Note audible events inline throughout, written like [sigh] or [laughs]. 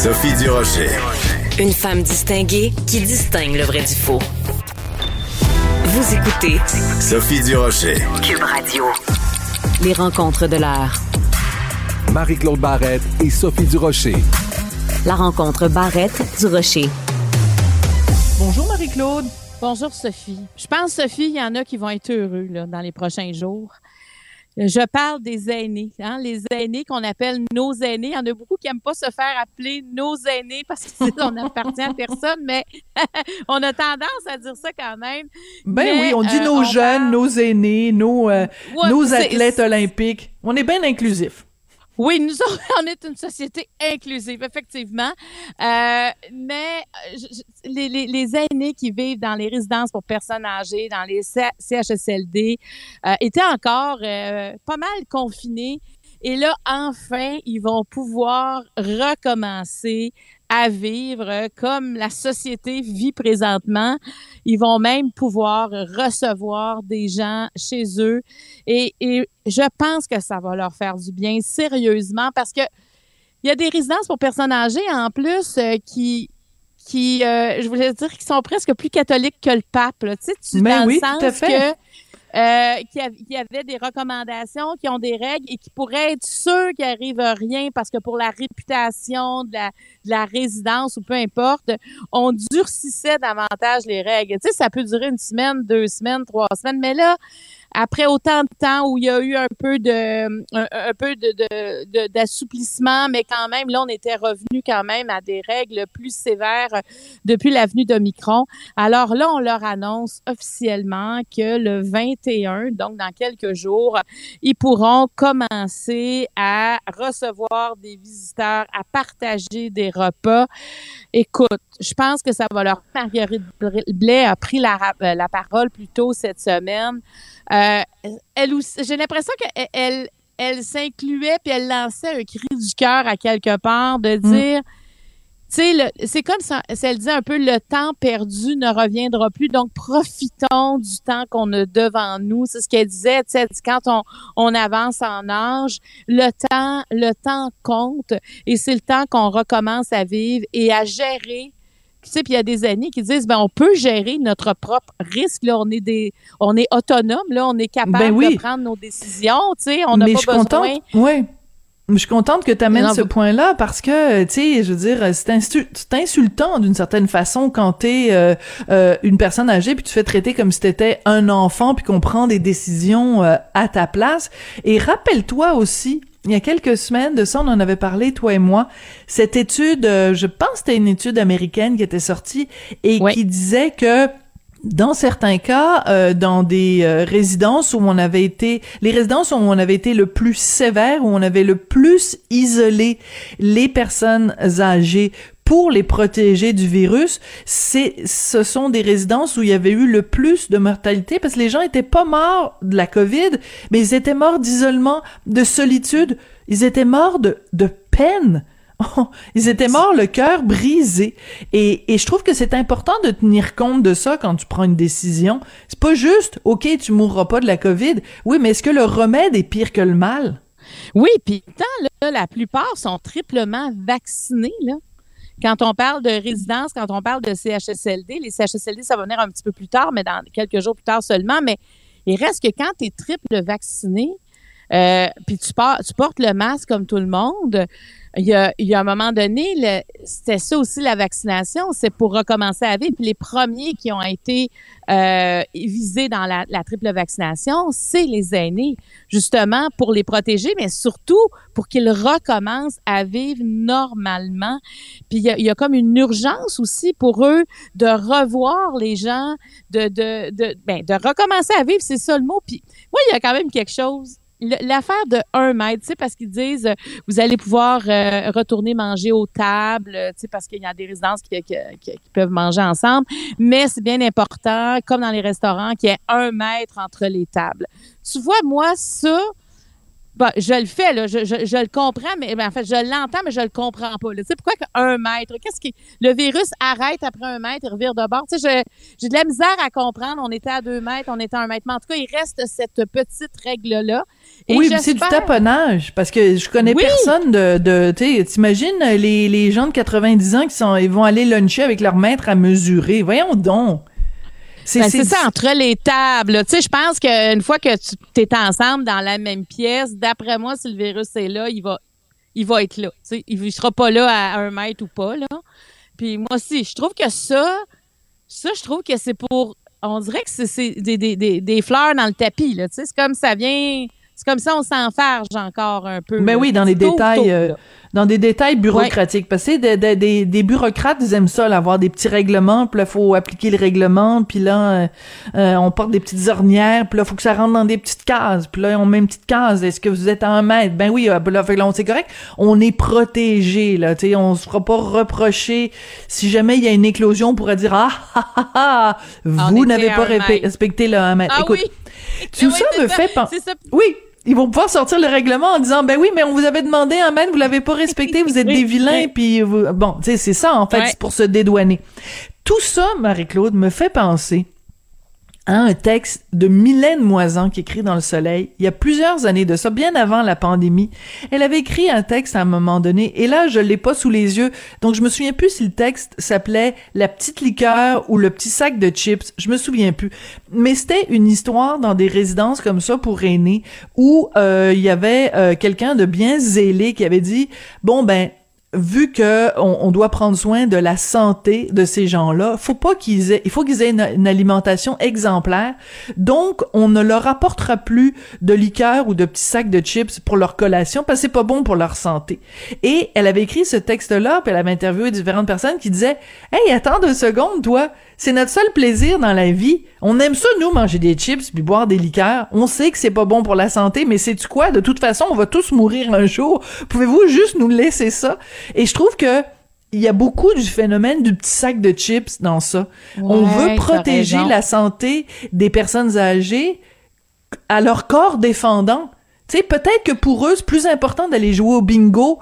Sophie Durocher. Une femme distinguée qui distingue le vrai du faux. Vous écoutez Sophie Durocher. Cube Radio. Les rencontres de l'heure. Marie-Claude Barrette et Sophie Durocher. La rencontre Barrette du Rocher. Bonjour Marie-Claude. Bonjour Sophie. Je pense, Sophie, il y en a qui vont être heureux là, dans les prochains jours. Je parle des aînés, hein, les aînés qu'on appelle nos aînés. Il y en a beaucoup qui n'aiment pas se faire appeler nos aînés parce qu'on n'appartient à personne, mais [laughs] on a tendance à dire ça quand même. Ben Mais, oui, on dit euh, nos on jeunes, parle- nos aînés, nos, euh, Ouais, nos athlètes olympiques. On est bien inclusifs. Oui, nous [laughs] on est une société inclusive, effectivement. Euh, mais les, les, aînés qui vivent dans les résidences pour personnes âgées, dans les CHSLD, euh, étaient encore euh, pas mal confinés. Et là, enfin, ils vont pouvoir recommencer à vivre comme la société vit présentement. Ils vont même pouvoir recevoir des gens chez eux. Et, et je pense que ça va leur faire du bien, sérieusement, parce que il y a des résidences pour personnes âgées, en plus, euh, qui qui, euh, je voulais dire, qui sont presque plus catholiques que le pape. Là. Tu sais, tu, Ben dans oui, le tout sens à fait. que euh, qu'il y av- qu'il y avait des recommandations, qui ont des règles et qui pourraient être sûrs qu'il arrive rien parce que pour la réputation de la, de la résidence ou peu importe, on durcissait davantage les règles. Tu sais, ça peut durer une semaine, deux semaines, trois semaines, mais là, après autant de temps où il y a eu un peu de un, peu de, d'assouplissement, mais quand même, là, on était revenu quand même à des règles plus sévères depuis l'avenue d'Omicron. Alors là, on leur annonce officiellement que le 21, donc dans quelques jours, ils pourront commencer à recevoir des visiteurs, à partager des repas. Écoute, je pense que ça va leur... Marguerite Blais a pris la, euh, la parole plus tôt cette semaine. Euh, elle aussi, j'ai l'impression qu'elle elle, elle s'incluait puis elle lançait un cri du cœur à quelque part de dire, tu sais, le- c'est comme ça, si elle dit un peu le temps perdu ne reviendra plus, donc profitons du temps qu'on a devant nous. C'est ce qu'elle disait, tu sais, quand on, on avance en âge, le temps, le temps compte et c'est le temps qu'on recommence à vivre et à gérer. Tu sais, puis il y a des années qui disent, ben on peut gérer notre propre risque. Là, on est des, on est autonome. Là, on est capable Ben oui. de prendre nos décisions. Tu sais, on n'a Mais pas je suis besoin. contente. Ouais. Je suis contente que tu amènes ce vous- point-là parce que, tu sais, je veux dire, c'est instu- c'est insultant d'une certaine façon quand t'es euh, euh, une personne âgée puis tu fais traiter comme si t'étais un enfant puis qu'on prend des décisions euh, à ta place. Et rappelle-toi aussi, il y a quelques semaines de ça, on en avait parlé, toi et moi, cette étude, euh, je pense que c'était une étude américaine qui était sortie et qui disait que dans certains cas, euh, dans des euh, résidences où on avait été, les résidences où on avait été le plus sévère, où on avait le plus isolé les personnes âgées pour les protéger du virus, c'est, ce sont des résidences où il y avait eu le plus de mortalité parce que les gens étaient pas morts de la COVID, mais ils étaient morts d'isolement, de solitude, ils étaient morts de, de peine. [laughs] Ils étaient morts le cœur brisé. Et, et je trouve que c'est important de tenir compte de ça quand tu prends une décision. C'est pas juste, OK, tu mourras pas de la COVID. Oui, mais est-ce que le remède est pire que le mal? Oui, puis pourtant, là, la plupart sont triplement vaccinés. Là. Quand on parle de résidence, quand on parle de CHSLD, les CHSLD, ça va venir un petit peu plus tard, mais dans quelques jours plus tard seulement. Mais il reste que quand tu es triple vacciné, euh, puis tu, pars- tu portes le masque comme tout le monde, il y a, il y a un moment donné, c'était ça aussi la vaccination, c'est pour recommencer à vivre. Puis les premiers qui ont été euh, visés dans la, la triple vaccination, c'est les aînés, justement pour les protéger, mais surtout pour qu'ils recommencent à vivre normalement. Puis il y a, il y a comme une urgence aussi pour eux de revoir les gens, de, de, de, ben, de recommencer à vivre, c'est ça le mot. Puis moi, il y a quand même quelque chose. L'affaire de un mètre, tu sais, parce qu'ils disent, euh, vous allez pouvoir euh, retourner manger aux tables, euh, tu sais, parce qu'il y a des résidences qui peuvent manger ensemble. Mais c'est bien important, comme dans les restaurants, qu'il y ait un mètre entre les tables. Tu vois, moi, ça, Bah, je le fais, là, je, je, je le comprends, mais ben, en fait, je l'entends, mais je le comprends pas. Tu sais, pourquoi un mètre? Qu'est-ce qui. Le virus arrête après un mètre et revire de bord? Tu sais, j'ai de la misère à comprendre. On était à deux mètres, on était à un mètre. Mais en tout cas, il reste cette petite règle-là. Oui, c'est du taponnage, parce que je connais personne de, de tu t'imagines les, les gens de 90 ans qui sont, ils vont aller luncher avec leur maître à mesurer. Voyons donc. Ben, c'est ça, entre les tables. Tu sais, je pense qu'une fois que tu es ensemble dans la même pièce, d'après moi, si le virus est là, il va, il va être là. Tu sais, il ne sera pas là à un mètre ou pas. Là. Puis moi aussi, je trouve que ça, ça, je trouve que c'est pour. On dirait que c'est des, des, des, des, fleurs dans le tapis. Là, tu sais, c'est comme ça vient c'est comme ça, on s'enfarge encore un peu. Mais ben oui, dans les détails, euh, dans des détails bureaucratiques. Parce que des, des, des, bureaucrates, ils aiment ça, avoir des petits règlements, puis là, faut appliquer le règlement, puis là, euh, euh, on porte des petites ornières, puis là, faut que ça rentre dans des petites cases, puis là, on met une petite case. Est-ce que vous êtes en un mètre? Ben oui, là, là c'est correct. On est protégé, là, tu sais, on se fera pas reprocher. Si jamais il y a une éclosion, on pourrait dire, ah, ah, ah, ah vous n'avez pas respecté le 1 mètre. Ah, Écoute, oui. tout ça me fait penser. Oui, ils vont pouvoir sortir le règlement en disant ben oui mais on vous avait demandé un mètre vous l'avez pas respecté vous êtes [laughs] des vilains puis vous... bon tu sais c'est ça en fait pour se dédouaner. Tout ça Marie-Claude me fait penser un texte de Mylène Moisan qui écrit dans Le Soleil, il y a plusieurs années de ça, bien avant la pandémie. Elle avait écrit un texte à un moment donné, et là, je l'ai pas sous les yeux, donc je me souviens plus si le texte s'appelait La petite liqueur ou Le petit sac de chips, je me souviens plus. Mais c'était une histoire dans des résidences comme ça pour aînés, où euh, il y avait euh, quelqu'un de bien zélé qui avait dit, bon ben, vu que on, doit prendre soin de la santé de ces gens-là, faut pas qu'ils aient, il faut qu'ils aient une, alimentation exemplaire. Donc, on ne leur apportera plus de liqueur ou de petits sacs de chips pour leur collation parce que c'est pas bon pour leur santé. Et elle avait écrit ce texte-là, puis elle avait interviewé différentes personnes qui disaient, hey, attends deux secondes, toi, c'est notre seul plaisir dans la vie. On aime ça, nous, manger des chips puis boire des liqueurs. On sait que c'est pas bon pour la santé, mais c'est tu quoi? De toute façon, on va tous mourir un jour. Pouvez-vous juste nous laisser ça? Et je trouve que il y a beaucoup du phénomène du petit sac de chips dans ça. on veut protéger la santé des personnes âgées à leur corps défendant. Tu sais, peut-être que pour eux, c'est plus important d'aller jouer au bingo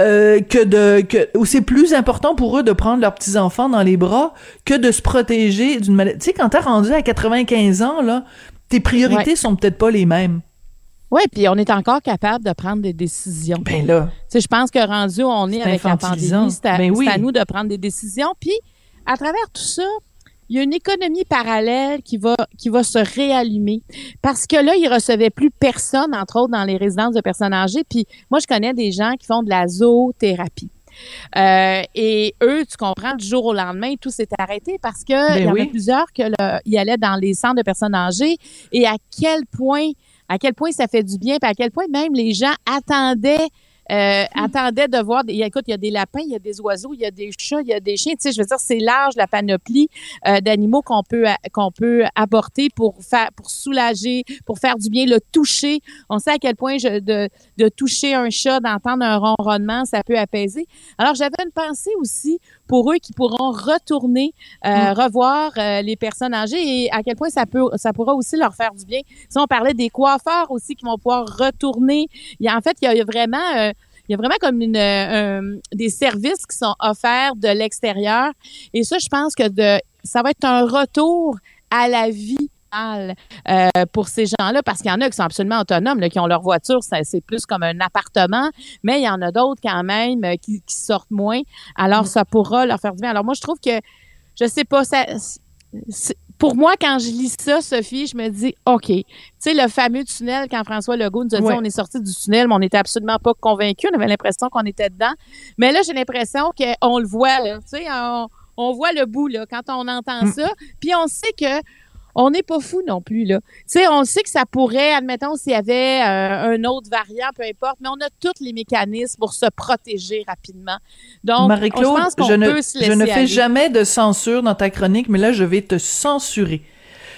euh, que de que ou c'est plus important pour eux de prendre leurs petits enfants dans les bras que de se protéger d'une maladie. Tu sais quand t'es rendu à 95 ans là, tes priorités sont peut-être pas les mêmes. Oui, puis on est encore capable de prendre des décisions. Ben là. Tu sais, je pense que rendu où on est, avec la pandémie, c'est à, ben à, nous de prendre des décisions. Puis, à travers tout ça, il y a une économie parallèle qui va qui va se réallumer parce que là ils recevaient plus personne entre autres dans les résidences de personnes âgées. Puis moi je connais des gens qui font de la zoothérapie. Euh, et eux, tu comprends, du jour au lendemain, tout s'est arrêté parce que ben il y en a plusieurs qui allaient dans les centres de personnes âgées. Et à quel point, à quel point ça fait du bien, puis à quel point même les gens attendaient euh, attendait de voir. écoute, il y a des lapins, il y a des oiseaux, il y a des chats, il y a des chiens. Tu sais, je veux dire, c'est large la panoplie euh, d'animaux qu'on peut qu'on peut apporter pour faire, pour soulager, pour faire du bien, le toucher. On sait à quel point je, de, de toucher un chat, d'entendre un ronronnement, ça peut apaiser. Alors, j'avais une pensée aussi pour eux qui pourront retourner euh, hmm. revoir euh, les personnes âgées et à quel point ça peut ça pourra aussi leur faire du bien. Si on parlait des coiffeurs aussi qui vont pouvoir retourner, il y a en fait il y a, vraiment euh, il y a vraiment comme une, des services qui sont offerts de l'extérieur. Et ça, je pense que de, ça va être un retour à la vie euh, pour ces gens-là, parce qu'il y en a qui sont absolument autonomes, là, qui ont leur voiture, c'est plus comme un appartement, mais il y en a d'autres quand même euh, qui, sortent moins. Alors, mm. ça pourra leur faire du bien. Alors, moi, je trouve que, je sais pas, ça, pour moi, quand je lis ça, Sophie, je me dis, OK. Tu sais, le fameux tunnel, quand François Legault nous a dit on est sorti du tunnel, mais on n'était absolument pas convaincus. On avait l'impression qu'on était dedans. Mais là, j'ai l'impression qu'on le voit, là. Tu sais, on, voit le bout, là, quand on entend mm. ça. Puis on sait que on n'est pas fou non plus là. Tu sais, on sait que ça pourrait, admettons s'il y avait euh, un autre variant, peu importe, mais on a tous les mécanismes pour se protéger rapidement. Donc, Marie-Claude, je, ne, je ne fais jamais de censure dans ta chronique, mais là, je vais te censurer.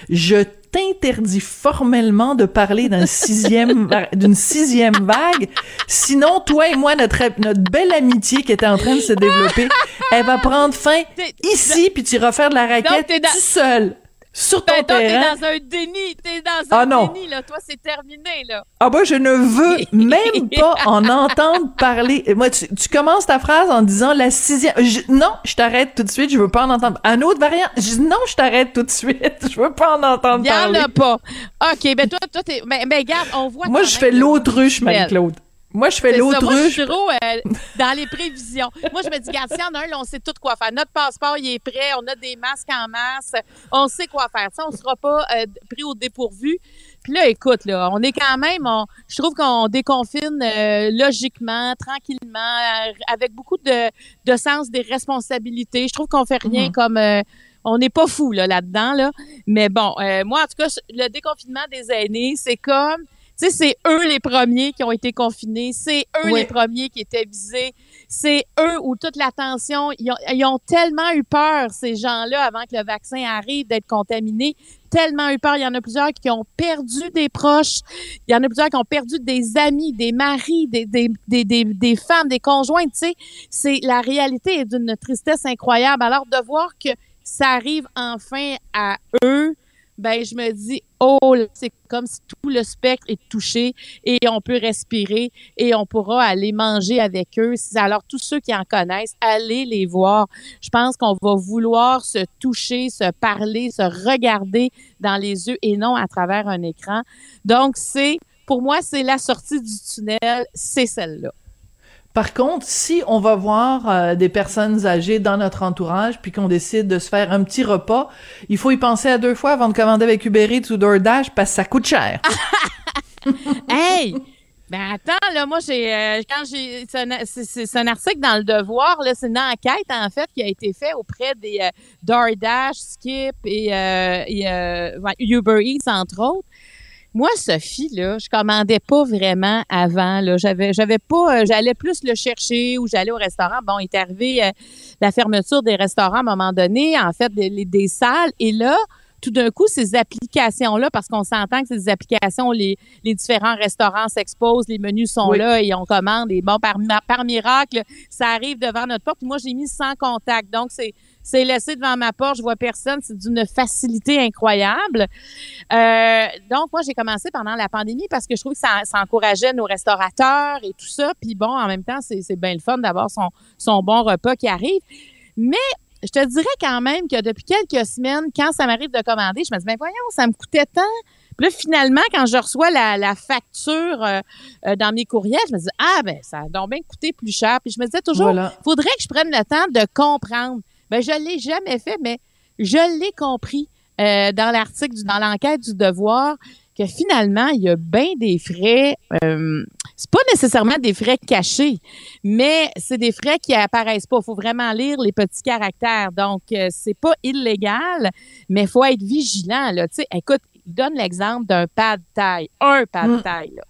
Je t'interdis formellement de parler d'un [laughs] sixième d'une sixième vague. Sinon, toi et moi, notre notre belle amitié qui était en train de se développer, elle va prendre fin ici, puis tu iras faire de la raquette tout seul. Sur ton Ben, toi, t'es terrain. dans un déni. T'es dans Ah, un non. déni, là. Toi, c'est terminé, là. Ah bah je ne veux [laughs] même pas en entendre parler. Moi, tu, tu commences ta phrase en disant la sixième. Je- non, je t'arrête tout de suite. Je veux pas en entendre. Un autre variant. Je non, je t'arrête tout de suite. [laughs] Je veux pas en entendre Il y en parler. a pas. OK, ben toi, toi, t'es. Ben, ben, regarde, on voit. Moi, je fais l'autruche, Marie-Claude. Moi, je fais. Moi, je l'autruche. suis trop euh, dans les prévisions. Moi, je me dis, regarde, s'il y en a un, là, on sait tout quoi faire. Notre passeport, il est prêt. On a des masques en masse. On sait quoi faire. Ça, on sera pas euh, pris au dépourvu. Puis là, écoute, là, on est quand même, on- je trouve qu'on déconfine euh, logiquement, tranquillement, euh, avec beaucoup de, de sens des responsabilités. Je trouve qu'on fait rien Mhm. comme... euh, on n'est pas fou là, là-dedans, là. Mais bon, euh, moi, en tout cas, le déconfinement des aînés, c'est comme... Tu sais, c'est eux les premiers qui ont été confinés. C'est eux Oui. les premiers qui étaient visés. C'est eux où toute l'attention, ils ont, ils ont tellement eu peur, ces gens-là, avant que le vaccin arrive, d'être contaminés. Tellement eu peur. Il y en a plusieurs qui ont perdu des proches. Il y en a plusieurs qui ont perdu des amis, des maris, des, des, des, des, des femmes, des conjoints. Tu sais, c'est la réalité est d'une tristesse incroyable. Alors, de voir que ça arrive enfin à eux, ben je me dis oh c'est comme si tout le spectre est touché et on peut respirer et on pourra aller manger avec eux. Alors tous ceux qui en connaissent, allez les voir. Je pense qu'on va vouloir se toucher, se parler, se regarder dans les yeux et non à travers un écran. Donc c'est pour moi c'est la sortie du tunnel, c'est celle-là. Par contre, si on va voir euh, des personnes âgées dans notre entourage, puis qu'on décide de se faire un petit repas, il faut y penser à deux fois avant de commander avec Uber Eats ou DoorDash parce que ça coûte cher. [laughs] Hey! Ben attends, là, moi, j'ai euh, quand j'ai c'est un, article dans le Devoir, là, c'est une enquête en fait qui a été faite auprès des euh, DoorDash, Skip et, et, Uber Eats entre autres. Moi, Sophie, là, je commandais pas vraiment avant. Là, j'avais, j'avais pas, euh, j'allais plus le chercher ou j'allais au restaurant. Bon, il est arrivé euh, la fermeture des restaurants à un moment donné, en fait, des, des salles. Et là, tout d'un coup, ces applications-là, parce qu'on s'entend que ces applications, les, les différents restaurants s'exposent, les menus sont Oui. là et on commande. Et bon, par, par miracle, ça arrive devant notre porte. Moi, j'ai mis sans contact. Donc, c'est c'est laissé devant ma porte, je vois personne, c'est d'une facilité incroyable. Euh, donc, moi, j'ai commencé pendant la pandémie parce que je trouve que ça, ça encourageait nos restaurateurs et tout ça. Puis bon, en même temps, c'est c'est bien le fun d'avoir son, son bon repas qui arrive. Mais je te dirais quand même que depuis quelques semaines, quand ça m'arrive de commander, je me dis, ben voyons, ça me coûtait tant. Puis là, finalement, quand je reçois la, la facture euh, euh, dans mes courriels, je me dis, ah ben, ça a donc bien coûté plus cher. Puis je me disais toujours, Voilà. faudrait que je prenne le temps de comprendre. Ben, je l'ai jamais fait, mais je l'ai compris euh, dans l'article, dans l'enquête du devoir, que finalement, il y a bien des frais. Euh, c'est pas nécessairement des frais cachés, mais c'est des frais qui apparaissent pas. Il faut vraiment lire les petits caractères. Donc, euh, c'est pas illégal, mais il faut être vigilant. Là. Écoute, il donne l'exemple d'un pad taille, un pad Mm. taille, là,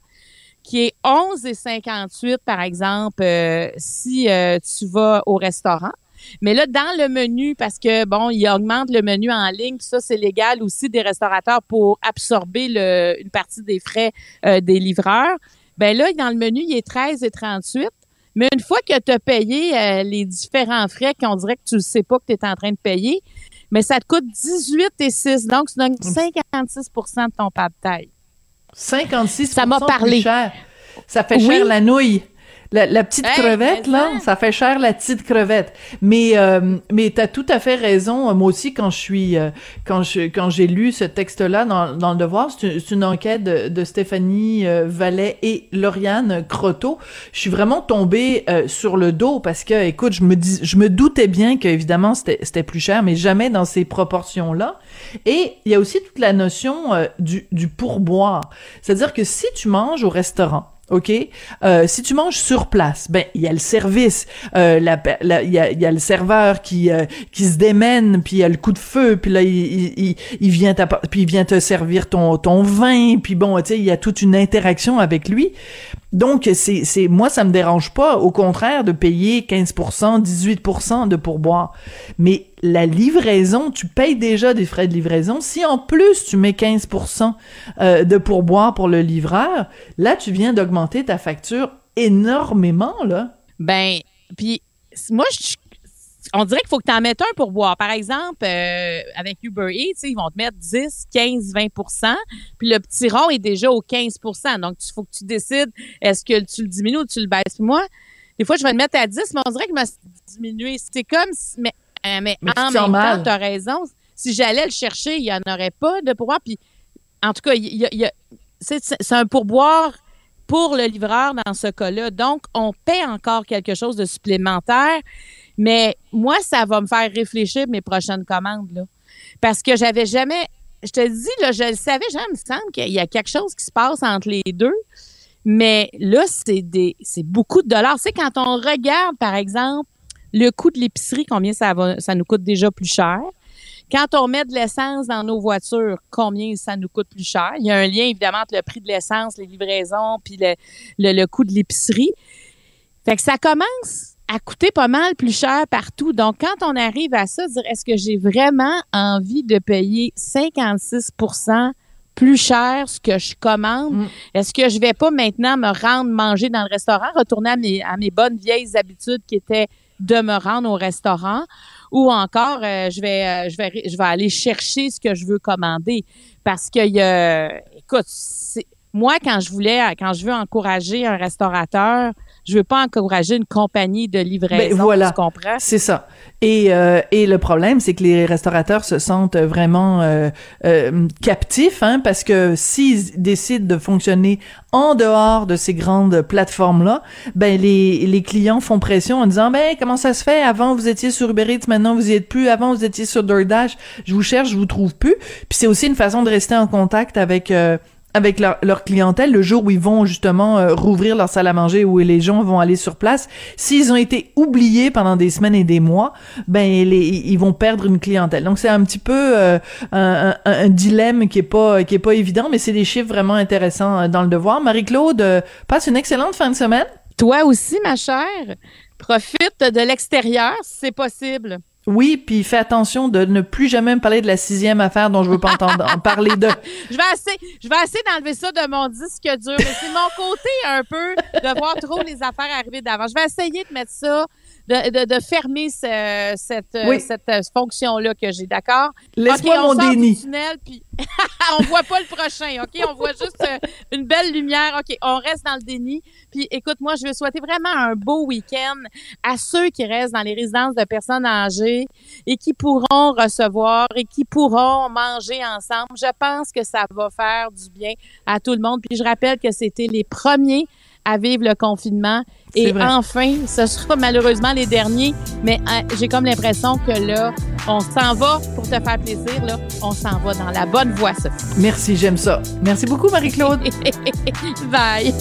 qui est 11,58 par exemple euh, si euh, tu vas au restaurant. Mais là, dans le menu, parce que bon, il augmente le menu en ligne, puis ça, c'est légal aussi des restaurateurs pour absorber le, une partie des frais euh, des livreurs. Ben là, dans le menu, il est 13 et 38. Mais une fois que tu as payé euh, les différents frais qu'on dirait que tu ne sais pas que tu es en train de payer, mais ça te coûte 18 et 6. Donc, tu donnes 56% de ton pas de taille. 56 Ça m'a plus parlé. cher. Ça fait Oui. cher la nouille. La, la petite Hey, crevette, là, ça. fait cher la petite crevette. Mais euh, mais t'as tout à fait raison. Moi aussi, quand je suis euh, quand je quand j'ai lu ce texte-là dans, dans le Devoir, c'est une, c'est une enquête de, de Stéphanie euh, Vallet et Lauriane Croteau. Je suis vraiment tombée euh, sur le dos parce que, écoute, je me dis, je me doutais bien que évidemment c'était c'était plus cher, mais jamais dans ces proportions-là. Et il y a aussi toute la notion euh, du du pourboire. C'est-à-dire que si tu manges au restaurant OK? Euh, si tu manges sur place, ben il y a le service, euh, il y, a, y a le serveur qui euh, qui se démène, puis il y a le coup de feu, puis là il, il, il- vient il vient te servir ton ton vin, puis bon, tu sais, il y a toute une interaction avec lui. Donc c'est c'est moi ça me dérange pas, au contraire de payer 15%, 18% de pourboire. Mais la livraison, tu payes déjà des frais de livraison. Si en plus tu mets 15% euh, de pourboire pour le livreur, là tu viens d'augmenter ta facture énormément là. Ben, puis moi, je, on dirait qu'il faut que tu en mettes un pour boire. Par exemple, euh, avec Uber Eats, ils vont te mettre 10, 15, 20% puis le petit rond est déjà au 15% Donc, il faut que tu décides est-ce que tu le diminues ou tu le baisses. Puis moi, des fois, je vais le mettre à 10, mais on dirait que je m'a diminué. C'est comme si, mais, euh, mais, en même temps, tu as raison. Si j'allais le chercher, il n'y en aurait pas de pourboire. Puis, en tout cas, il y a, c'est un pourboire pour le livreur dans ce cas-là. Donc, on paie encore quelque chose de supplémentaire. Mais moi, ça va me faire réfléchir mes prochaines commandes, là. Parce que j'avais jamais, je te dis, là, je le savais, jamais, il me semble qu'il y a quelque chose qui se passe entre les deux. Mais là, c'est des, c'est beaucoup de dollars. C'est quand on regarde, par exemple, le coût de l'épicerie, combien ça va, ça nous coûte déjà plus cher. Quand on met de l'essence dans nos voitures, combien ça nous coûte plus cher? Il y a un lien, évidemment, entre le prix de l'essence, les livraisons, puis le, le, le coût de l'épicerie. Fait que ça commence à coûter pas mal plus cher partout. Donc, quand on arrive à ça, dire est-ce que j'ai vraiment envie de payer 56% plus cher ce que je commande? Mm. Est-ce que je vais pas maintenant me rendre manger dans le restaurant, retourner à mes, à mes bonnes vieilles habitudes qui étaient de me rendre au restaurant? Ou encore, euh, je vais, euh, je vais, je vais aller chercher ce que je veux commander? Parce que, euh, écoute, moi quand je voulais, quand je veux encourager un restaurateur, je veux pas encourager une compagnie de livraison. Ben, voilà, tu comprends? C'est ça. Et euh, et le problème, c'est que les restaurateurs se sentent vraiment euh, euh, captifs, hein, parce que s'ils décident de fonctionner en dehors de ces grandes plateformes là, ben les les clients font pression en disant ben comment ça se fait? Avant vous étiez sur Uber Eats, maintenant vous y êtes plus. Avant vous étiez sur DoorDash, je vous cherche, je vous trouve plus. Puis c'est aussi une façon de rester en contact avec avec leur, clientèle le jour où ils vont justement euh, rouvrir leur salle à manger où les gens vont aller sur place. S'ils ont été oubliés pendant des semaines et des mois ben ils vont perdre une clientèle. Donc c'est un petit peu euh, un, un, dilemme qui est pas qui est pas évident mais c'est des chiffres vraiment intéressants euh, dans le devoir. Marie-Claude passe une excellente fin de semaine. Toi aussi ma chère. Profite de l'extérieur si c'est possible oui, puis fais attention de ne plus jamais me parler de la sixième affaire dont je veux pas entendre en parler de. [laughs] Je vais essayer, je vais essayer d'enlever ça de mon disque dur. C'est mon côté un peu de voir trop les affaires arriver d'avant. Je vais essayer de mettre ça de, de, fermer cette, cette fonction-là que j'ai, d'accord? Laisse-moi mon déni. Tunnel, puis [laughs] on voit pas le prochain, OK? On voit juste euh, une belle lumière. OK, on reste dans le déni. Puis écoute, moi, je veux souhaiter vraiment un beau week-end à ceux qui restent dans les résidences de personnes âgées et qui pourront recevoir et qui pourront manger ensemble. Je pense que ça va faire du bien à tout le monde. Puis je rappelle que c'était les premiers à vivre le confinement. Et enfin, ce sera malheureusement les derniers, mais hein, j'ai comme l'impression que là, on s'en va pour te faire plaisir, là, on s'en va dans la bonne voie, Sophie. Merci, j'aime ça. Merci beaucoup, Marie-Claude. [laughs] Bye.